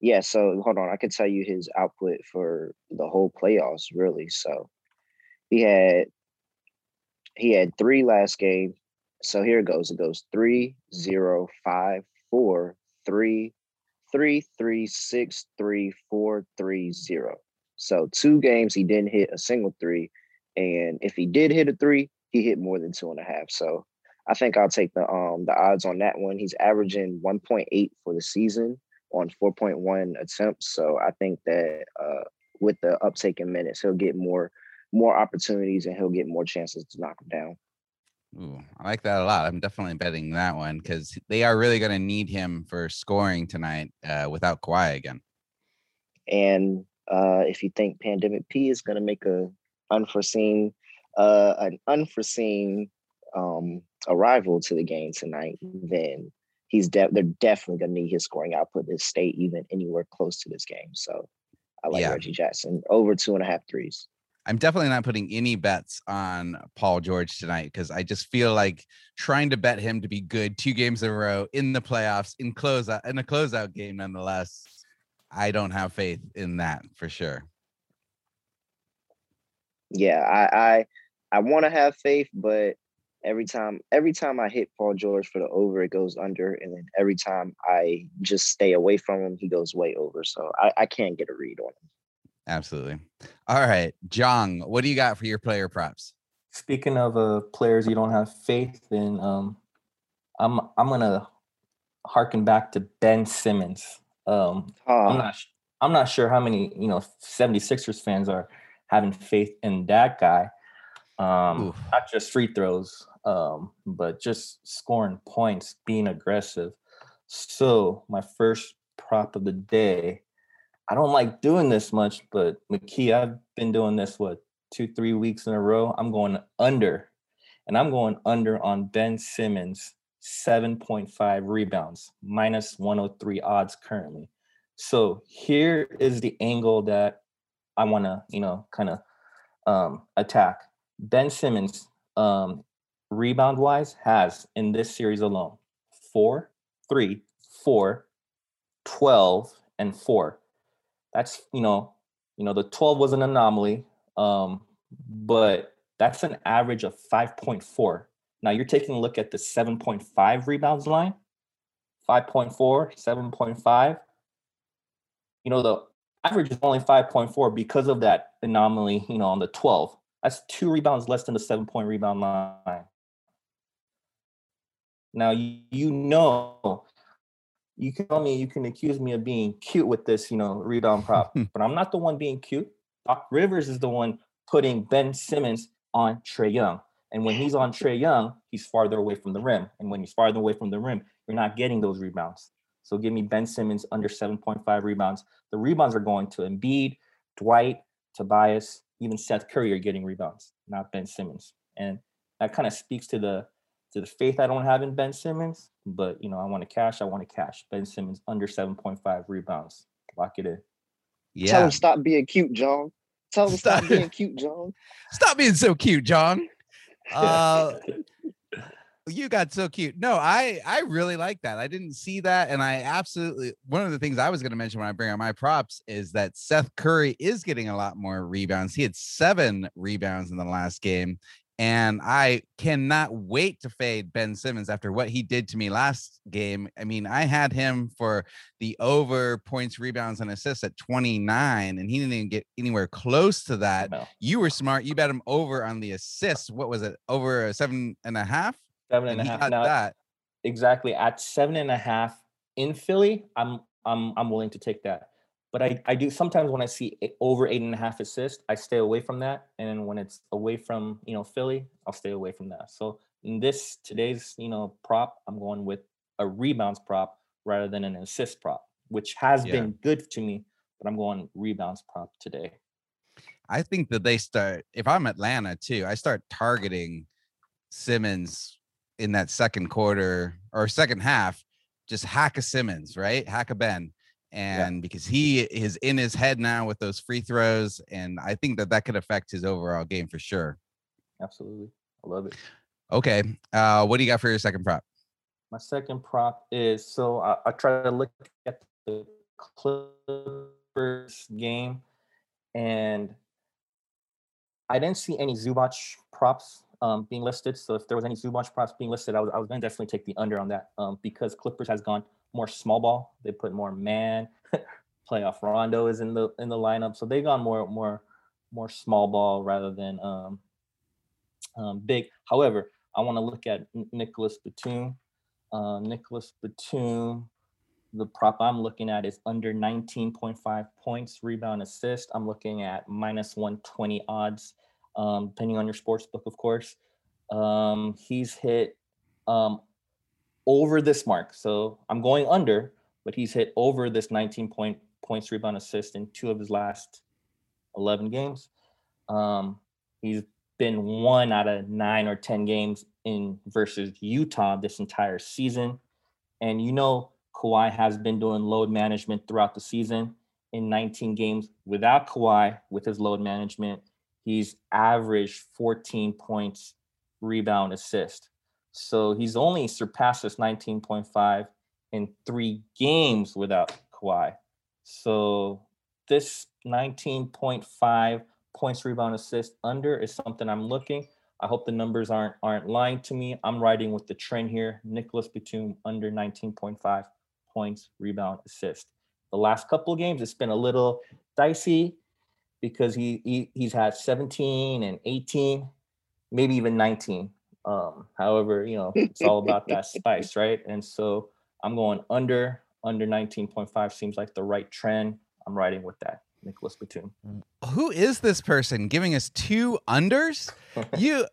Yeah, so hold on. I could tell you his output for the whole playoffs, really. So he had he had three last game. So here it goes. It goes three, zero, five, four, three, three three six three four three zero. So two games he didn't hit a single three, and if he did hit a three, he hit more than two and a half. So I think I'll take the um the odds on that one. He's averaging 1.8 for the season on 4.1 attempts. So I think that uh with the uptake in minutes, he'll get more more opportunities and he'll get more chances to knock him down. Ooh, I like that a lot. I'm definitely betting that one because they are really going to need him for scoring tonight uh, without Kawhi again. And uh, if you think Pandemic P is going to make a unforeseen, uh, an unforeseen um, arrival to the game tonight, then he's de- they're definitely going to need his scoring output to stay even anywhere close to this game. So I like yeah. Reggie Jackson over two and a half threes. I'm definitely not putting any bets on Paul George tonight because I just feel like trying to bet him to be good two games in a row in the playoffs in closeout in a closeout game nonetheless. I don't have faith in that for sure. Yeah, I I, I want to have faith, but every time every time I hit Paul George for the over, it goes under, and then every time I just stay away from him, he goes way over. So I, I can't get a read on him. Absolutely. All right, Jong, what do you got for your player props? Speaking of uh, players you don't have faith in, um, I'm I'm gonna harken back to Ben Simmons. Um, I'm not I'm not sure how many you know 76ers fans are having faith in that guy. Um, Oof. not just free throws, um, but just scoring points, being aggressive. So my first prop of the day. I don't like doing this much, but McKee, I've been doing this what two, three weeks in a row. I'm going under, and I'm going under on Ben Simmons 7.5 rebounds, minus 103 odds currently. So here is the angle that I want to, you know, kind of um, attack. Ben Simmons, um, rebound wise, has in this series alone four, three, four, 12, and four. That's, you know, you know, the 12 was an anomaly, um, but that's an average of 5.4. Now you're taking a look at the 7.5 rebounds line, 5.4, 7.5. You know, the average is only 5.4 because of that anomaly, you know, on the 12. That's two rebounds less than the seven point rebound line. Now, you, you know, you can tell me, you can accuse me of being cute with this, you know, rebound prop, but I'm not the one being cute. Doc Rivers is the one putting Ben Simmons on Trae Young. And when he's on Trae Young, he's farther away from the rim. And when he's farther away from the rim, you're not getting those rebounds. So give me Ben Simmons under 7.5 rebounds. The rebounds are going to Embiid, Dwight, Tobias, even Seth Curry are getting rebounds, not Ben Simmons. And that kind of speaks to the to the faith I don't have in Ben Simmons. But you know, I want to cash. I want to cash. Ben Simmons under 7.5 rebounds. Lock it in. Tell him stop being cute, John. Tell him stop, Stop. being cute, John. Stop being so cute, John. Uh, you got so cute. No, I I really like that. I didn't see that, and I absolutely one of the things I was going to mention when I bring out my props is that Seth Curry is getting a lot more rebounds. He had seven rebounds in the last game, and I cannot wait to fade Ben Simmons after what he did to me last game. I mean, I had him for the over points, rebounds, and assists at 29, and he didn't even get anywhere close to that. No, You were smart. You bet him over on the assists. What was it? Over seven and a half? seven And and a half. Now, that. exactly at seven and a half in Philly, I'm I'm I'm willing to take that. But I, I do sometimes when I see over eight and a half assists, I stay away from that. And when it's away from you know Philly, I'll stay away from that. So in this today's you know prop, I'm going with a rebounds prop rather than an assist prop, which has Yeah. been good to me. But I'm going rebounds prop today. I think that they start, if I'm Atlanta too, I start targeting Simmons in that second quarter or second half, just hack a Simmons, right? Hack a Ben. And because he is in his head now with those free throws. And I think that that could affect his overall game for sure. Absolutely, I love it. Okay. Uh, what do you got for your second prop? My second prop is so I, I try to look at the Clippers game, and I didn't see any Zubac props um, being listed. So if there was any Zubac props being listed, I was, I was going to definitely take the under on that um, because Clippers has gone more small ball. They put more man. Playoff Rondo is in the in the lineup, so they gone more more more small ball rather than um, um, big. However, I want to look at Nicolas Batum. Uh, Nicolas Batum, the prop I'm looking at is under 19.5 points, rebound, assist. I'm looking at minus 120 odds, um, depending on your sports book, of course. Um, he's hit um, over this mark, so I'm going under, but he's hit over this 19 point points, rebound, assist in two of his last 11 games. Um, he's been one out of nine or 10 games in versus Utah this entire season. And you know, Kawhi has been doing load management throughout the season. In 19 games without Kawhi, with his load management, he's averaged 14 points, rebound, assist. So he's only surpassed this 19.5 in three games without Kawhi. So this 19.5 points, rebound, assist under is something I'm looking. I hope the numbers aren't aren't lying to me. I'm riding with the trend here. Nicolas Batum under 19.5 points, rebound, assist. The last couple of games, it's been a little dicey because he, he he's had 17 and 18, maybe even 19. Um, however, you know, it's all about that spice, right? And so I'm going under under 19.5 seems like the right trend. I'm riding with that. Nicolas Batum. Who is this person giving us two unders? You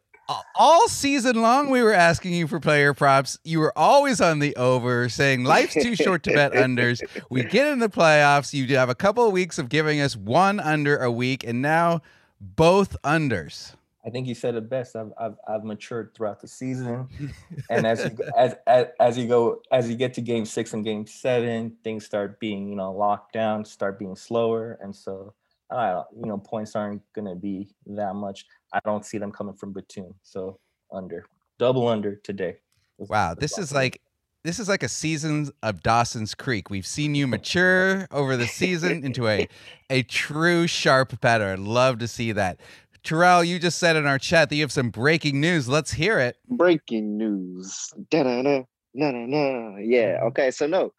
all season long we were asking you for player props. You were always on the over, saying life's too short to bet unders. We get in the playoffs. You have a couple of weeks of giving us one under a week, and now both unders. I think you said it best. I've I've, I've matured throughout the season, and as you as, as as you go as you get to game six and game seven, things start being you know locked down, start being slower, and so uh, you know points aren't going to be that much. I don't see them coming from Batum, so under double under today. Wow, this is like this is like a season of Dawson's Creek. We've seen you mature over the season into a a true sharp better. I'd love to see that. Terrell, you just said in our chat that you have some breaking news. Let's hear it. Breaking news. Da-da-da, na-na-na. Yeah. Okay. So no,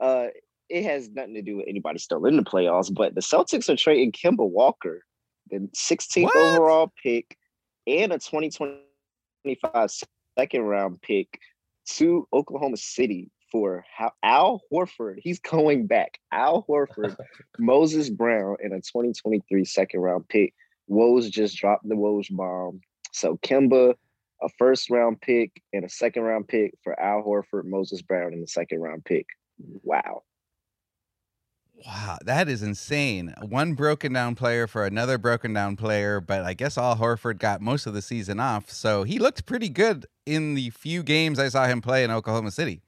uh, it has nothing to do with anybody still in the playoffs, but the Celtics are trading Kemba Walker, the 16th what? overall pick, and a 2025 second round pick to Oklahoma City for Al Horford. He's going back. Al Horford, Moses Brown, and a 2023 second round pick. Woj just dropped the Woj bomb. So Kemba, a first round pick and a second round pick for Al Horford, Moses Brown, and the second round pick. Wow. Wow, that is insane. One broken down player for another broken down player, but I guess Al Horford got most of the season off. So he looked pretty good in the few games I saw him play in Oklahoma City.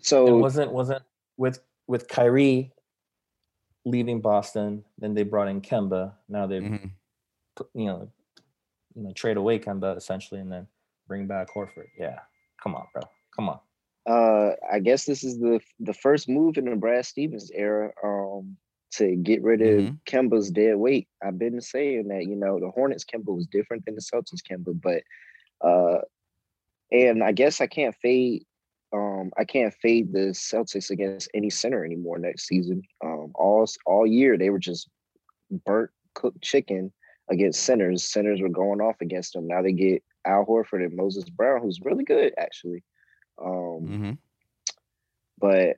So it wasn't wasn't with with Kyrie leaving Boston, then they brought in Kemba. Now they've mm-hmm you know, you know, trade away Kemba essentially, and then bring back Horford. Yeah, come on, bro, come on. Uh, I guess this is the the first move in the Brad Stevens era um, to get rid of mm-hmm. Kemba's dead weight. I've been saying that you know the Hornets Kemba was different than the Celtics Kemba, but uh, and I guess I can't fade. Um, I can't fade the Celtics against any center anymore next season. Um, all all year they were just burnt cooked chicken against centers. Centers were going off against them. Now they get Al Horford and Moses Brown, who's really good actually. Um, mm-hmm. But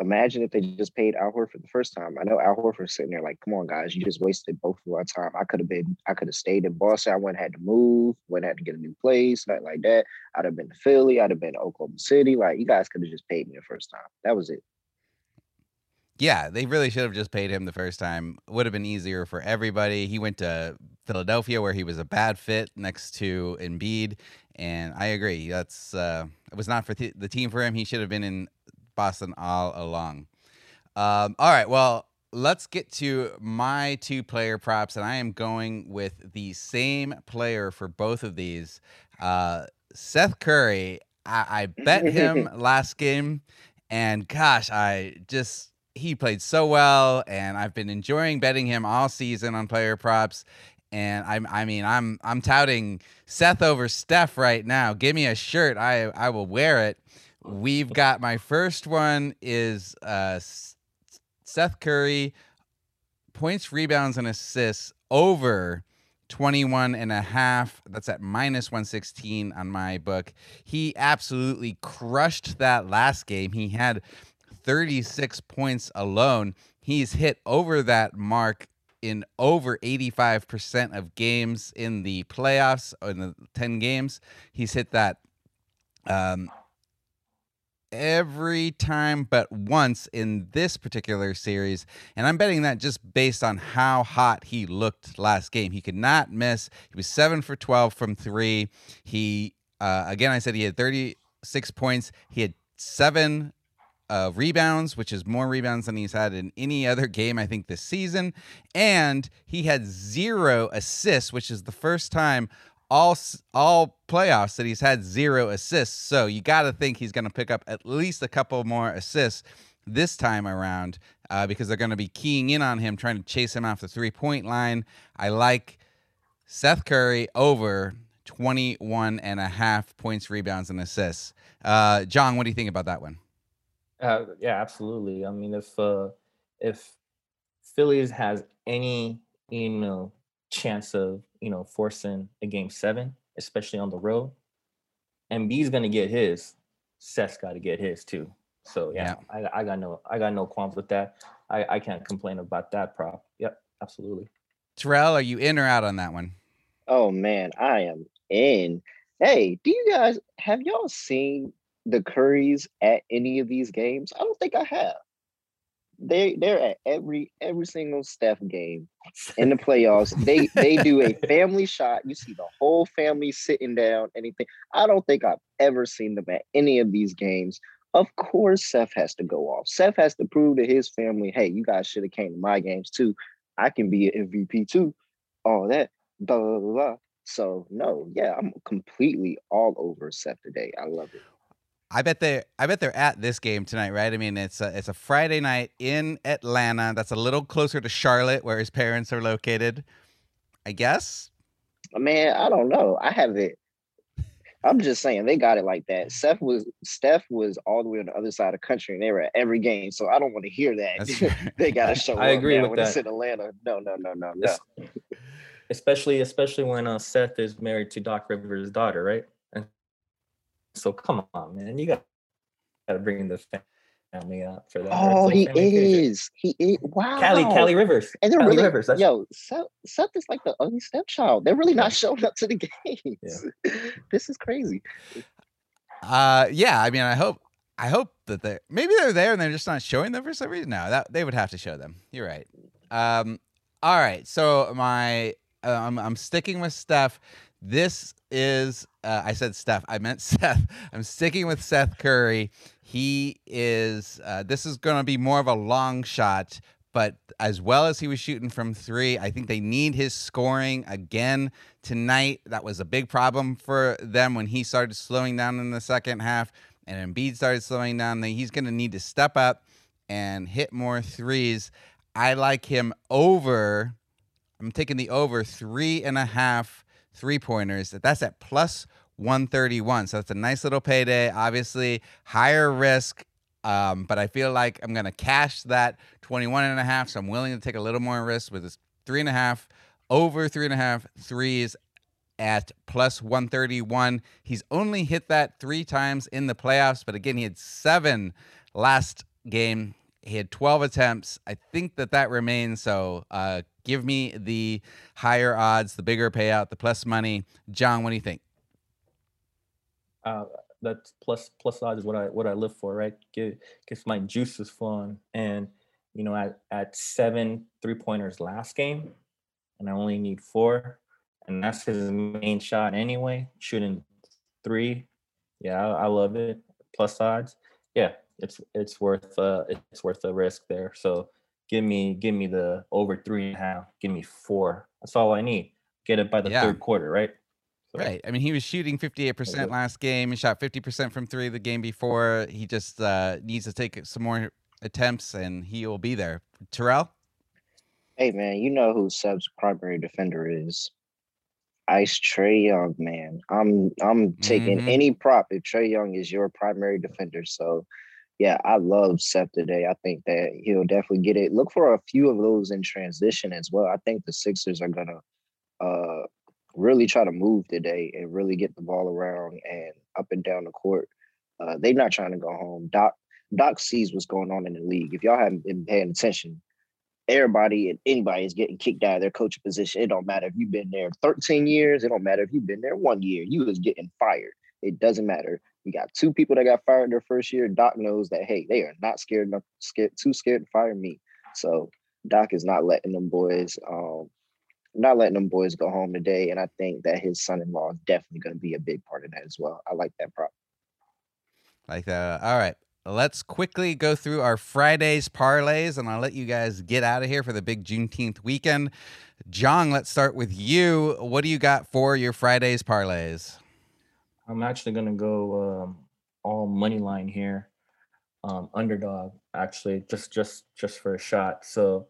imagine if they just paid Al Horford the first time. I know Al Horford sitting there like, come on, guys, you just wasted both of our time. I could have been, I could have stayed in Boston. I wouldn't have had to move, wouldn't have to get a new place, nothing like that. I'd have been to Philly, I'd have been to Oklahoma City. Like you guys could have just paid me the first time. That was it. Yeah, they really should have just paid him the first time. Would have been easier for everybody. He went to Philadelphia where he was a bad fit next to Embiid, and I agree. That's uh, it was not for th- the team for him. He should have been in Boston all along. Um, all right, well, let's get to my two player props, and I am going with the same player for both of these. Uh, Seth Curry. I, I bet him last game, and gosh, I just he played so well, and I've been enjoying betting him all season on player props. And I'm, I mean, I'm, I'm touting Seth over Steph right now. Give me a shirt, I, I will wear it. We've got my first one is uh, Seth Curry points, rebounds, and assists over 21 and a half. That's at minus 116 on my book. He absolutely crushed that last game. He had 36 points alone. He's hit over that mark in over 85% of games in the playoffs in the 10 games. He's hit that um, every time but once in this particular series. And I'm betting that just based on how hot he looked last game. He could not miss. He was 7 for 12 from 3. He uh, again I said he had 36 points. He had 7 uh, rebounds, which is more rebounds than he's had in any other game, I think, this season. And he had zero assists, which is the first time all all playoffs that he's had zero assists. So you got to think he's going to pick up at least a couple more assists this time around uh, because they're going to be keying in on him, trying to chase him off the three point line. I like Seth Curry over 21 and a half points, rebounds, and assists. Uh, John, what do you think about that one? Uh, yeah, absolutely. I mean, if uh, if Phillies has any you know chance of you know forcing a game seven, especially on the road, Embiid's gonna get his. Seth's got to get his too. So yeah, yeah. I, I got no I got no qualms with that. I, I can't complain about that prop. Yep, absolutely. Terrell, are you in or out on that one? Oh man, I am in. Hey, do you guys have y'all seen the Currys at any of these games? I don't think I have. They they're at every every single Steph game in the playoffs. They they do a family shot. You see the whole family sitting down. Anything. I don't think I've ever seen them at any of these games. Of course, Seth has to go off. Seth has to prove to his family, hey, you guys should have came to my games too. I can be an MVP too. All that. Blah, blah, blah, blah. So no, yeah, I'm completely all over Seth today. I love it. I bet they I bet they're at this game tonight, right? I mean, it's a, it's a Friday night in Atlanta. That's a little closer to Charlotte, where his parents are located. I guess. Man, I don't know. I have it. I'm just saying they got it like that. Steph was Steph was all the way on the other side of the country, and they were at every game. So I don't want to hear that. they got to show. I agree with when that. It's in Atlanta. No, no, no, no, no. Especially especially when uh, Seth is married to Doc Rivers' daughter, right? And so come on, man, you got got to bring the family up for that. Oh, he family favorite. is. He is. Wow. Callie, Callie Rivers. And they're Callie really, Rivers. That's, yo, Seth, Seth is like the only stepchild. They're really not showing up to the games. this is crazy. Uh, yeah. I mean, I hope I hope that they maybe they're there and they're just not showing them for some reason. No, that they would have to show them. You're right. Um, all right. So my uh, I'm I'm sticking with Steph. This is uh, I said Steph. I meant Seth. I'm sticking with Seth Curry. He is. Uh, this is going to be more of a long shot. But as well as he was shooting from three, I think they need his scoring again tonight. That was a big problem for them when he started slowing down in the second half and Embiid started slowing down. Then he's going to need to step up and hit more threes. I like him over. I'm taking the over three and a half three pointers. That's at plus 131. So that's a nice little payday. Obviously, higher risk. Um, but I feel like I'm going to cash that 21 and a half. So I'm willing to take a little more risk with this three and a half, over three and a half threes at plus 131. He's only hit that three times in the playoffs, but again, he had seven last game. He had 12 attempts. I think that that remains. So uh, give me the higher odds, the bigger payout, the plus money. John, what do you think? uh, that's plus plus odds is what I what I live for, right? Get gets my juices flowing, and you know, at at seven three pointers last game, and I only need four, and that's his main shot anyway, shooting three. Yeah, I, I love it. Plus odds, yeah, it's it's worth uh it's worth the risk there. So give me give me the over three and a half. Give me four. That's all I need. Get it by the Yeah. third quarter, right? So, Right. I mean, he was shooting 58% last game. He shot 50% from three the game before. He just uh, needs to take some more attempts and he will be there. Terrell? Hey man, you know who Sub's primary defender is? Ice Trae Young, man. I'm I'm taking Mhm. any prop if Trae Young is your primary defender. So yeah, I love Seth today. I think that he'll definitely get it. Look for a few of those in transition as well. I think the Sixers are gonna uh really try to move today and really get the ball around and up and down the court. Uh, they're not trying to go home. Doc Doc sees what's going on in the league. If y'all haven't been paying attention, everybody and anybody is getting kicked out of their coaching position. It don't matter if you've been there 13 years. It don't matter if you've been there one year. You is getting fired. It doesn't matter. You got two people that got fired their first year. Doc knows that hey, they are not scared enough, scared too scared to fire me. So Doc is not letting them boys, um, not letting them boys go home today. And I think that his son-in-law is definitely going to be a big part of that as well. I like that prop. Like that. All right. Let's quickly go through our Fridayz Parlayz and I'll let you guys get out of here for the big Juneteenth weekend. John, let's start with you. What do you got for your Fridayz Parlayz? I'm actually gonna go um, all money line here, um, underdog. Actually, just just just for a shot. So,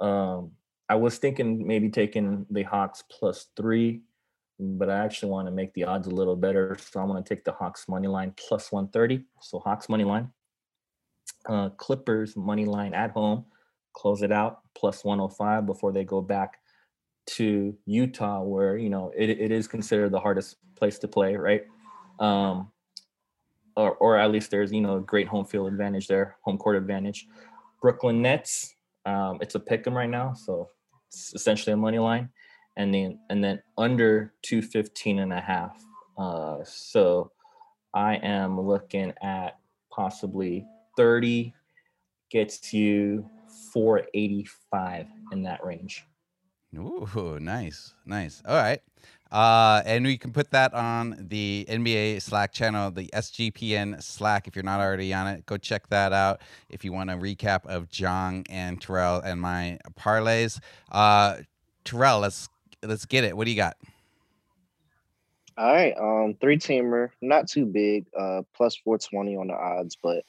um, I was thinking maybe taking the Hawks plus three, but I actually want to make the odds a little better. So I'm gonna take the Hawks money line plus 130. So Hawks money line. Uh, Clippers money line at home, close it out plus 105 before they go back to Utah, where you know it, it is considered the hardest place to play, right? Um, or or at least there's you know a great home field advantage there, home court advantage. Brooklyn Nets Um, it's a pick 'em right now, so it's essentially a money line, and then and then under 215 and a half. Uh, so I am looking at possibly 30 gets you 485 in that range. Ooh, nice, nice. All right. Uh, and we can put that on the NBA Slack channel, the SGPN Slack. If you're not already on it, go check that out. If you want a recap of Jong and Terrell and my parlays, uh, Terrell, let's let's get it. What do you got? All right, um, three teamer, not too big, uh, plus four twenty on the odds, but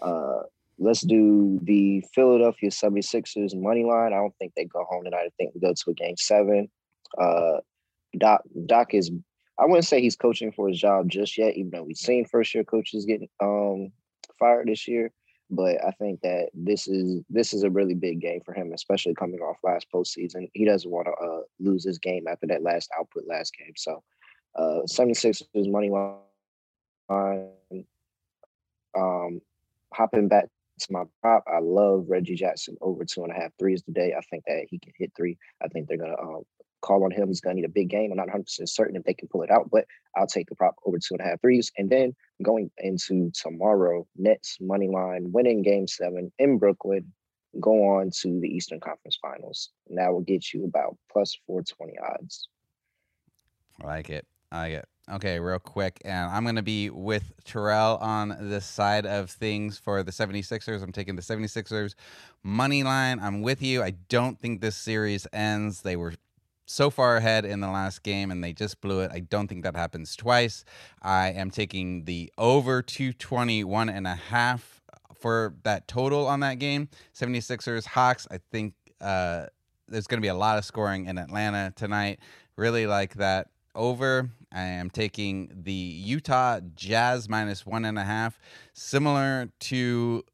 uh, let's do the Philadelphia 76ers money line. I don't think they go home tonight. I think we go to a game seven. Uh, Doc Doc is I wouldn't say he's coaching for his job just yet, even though we've seen first year coaches getting um fired this year. But I think that this is this is a really big game for him, especially coming off last postseason. He doesn't want to uh, lose his game after that last output last game. So uh 76 is money line. Um hopping back to my prop, I love Reggie Jackson over two and a half threes today. I think that he can hit three. I think they're gonna um, call on him. He's going to need a big game. I'm not 100 percent certain if they can pull it out, but I'll take the prop over two and a half threes. And then going into tomorrow, Nets money line, winning Game Seven in Brooklyn, go on to the Eastern Conference Finals, and that will get you about plus 420 odds. I like it. I like it. Okay, real quick. And I'm going to be with Terrell on this side of things for the 76ers. I'm taking the 76ers money line. I'm with you. I don't think this series ends. They were so far ahead in the last game and they just blew it. I don't think that happens twice. I am taking the over 221 and a half for that total on that game. 76ers Hawks, I think uh, there's going to be a lot of scoring in Atlanta tonight. Really like that over. I am taking the Utah Jazz minus one and a half. Similar to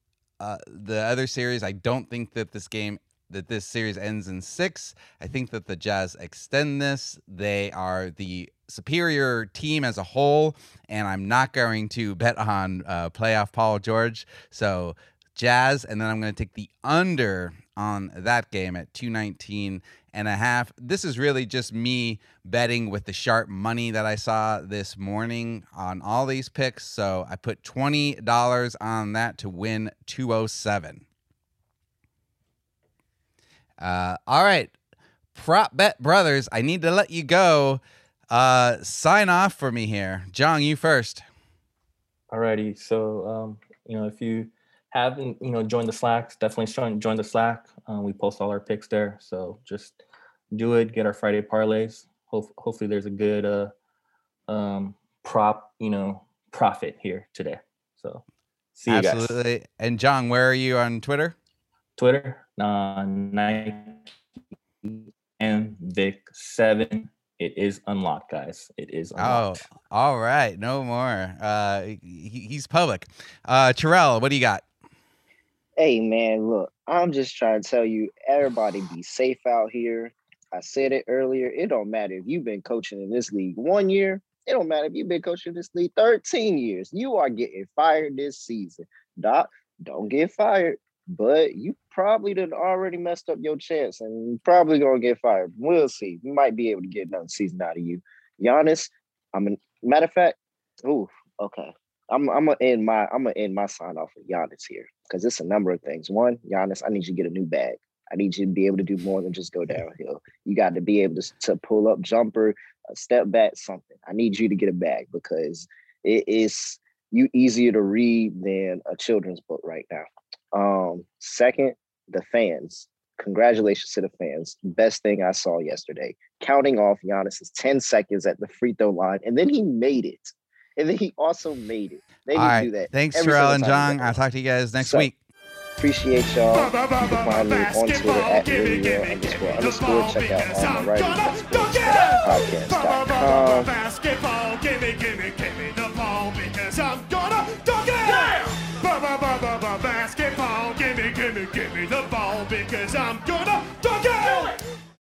uh, the other series, I don't think that this game that this series ends in six. I think that the Jazz extend this. They are the superior team as a whole, and I'm not going to bet on uh, playoff Paul George. So Jazz, and then I'm going to take the under on that game at 219 and a half. This is really just me betting with the sharp money that I saw this morning on all these picks. So I put $20 on that to win 207. Uh, all right. Prop Bet Brothers, I need to let you go. Uh, sign off for me here. Jong, you first. Alrighty. So, um, you know, if you haven't, you know, joined the Slack, definitely join, join the Slack. Um, we post all our picks there. So just do it. Get our Friday parlays. Ho- hopefully there's a good uh, um, prop, you know, profit here today. So see you guys. Absolutely. guys. And John, where are you on Twitter? Twitter, uh, Nike and Vic seven. It is unlocked, guys. It is unlocked. Oh, all right. No more. Uh, he, he's public. Uh, Terrell, what do you got? Hey man, look, I'm just trying to tell you, everybody be safe out here. I said it earlier. It don't matter if you've been coaching in this league one year. It don't matter if you've been coaching this league 13 years. You are getting fired this season. Doc, don't get fired. But you probably done already messed up your chance and probably gonna get fired. We'll see. We might be able to get another season out of you. Giannis, I'm a matter of fact, ooh, okay. I'm I'm gonna end my I'm gonna end my sign off with Giannis here because it's a number of things. One, Giannis, I need you to get a new bag. I need you to be able to do more than just go downhill. You got to be able to, to pull up jumper, step back, something. I need you to get a bag because it is you easier to read than a children's book right now. Um, second, the fans. Congratulations to the fans. Best thing I saw yesterday. Counting off Giannis's 10 seconds at the free throw line, and then he made it. And then he also made it. They didn't right. do that. Thanks, every Terrell and time Jong. he I'll talk to you guys next So- week. Appreciate y'all. You can find me on Twitter at radio underscore underscore. Check out all my writings at sportspodcast.com. Basketball, gimme, gimme, gimme the ball because I'm gonna dunk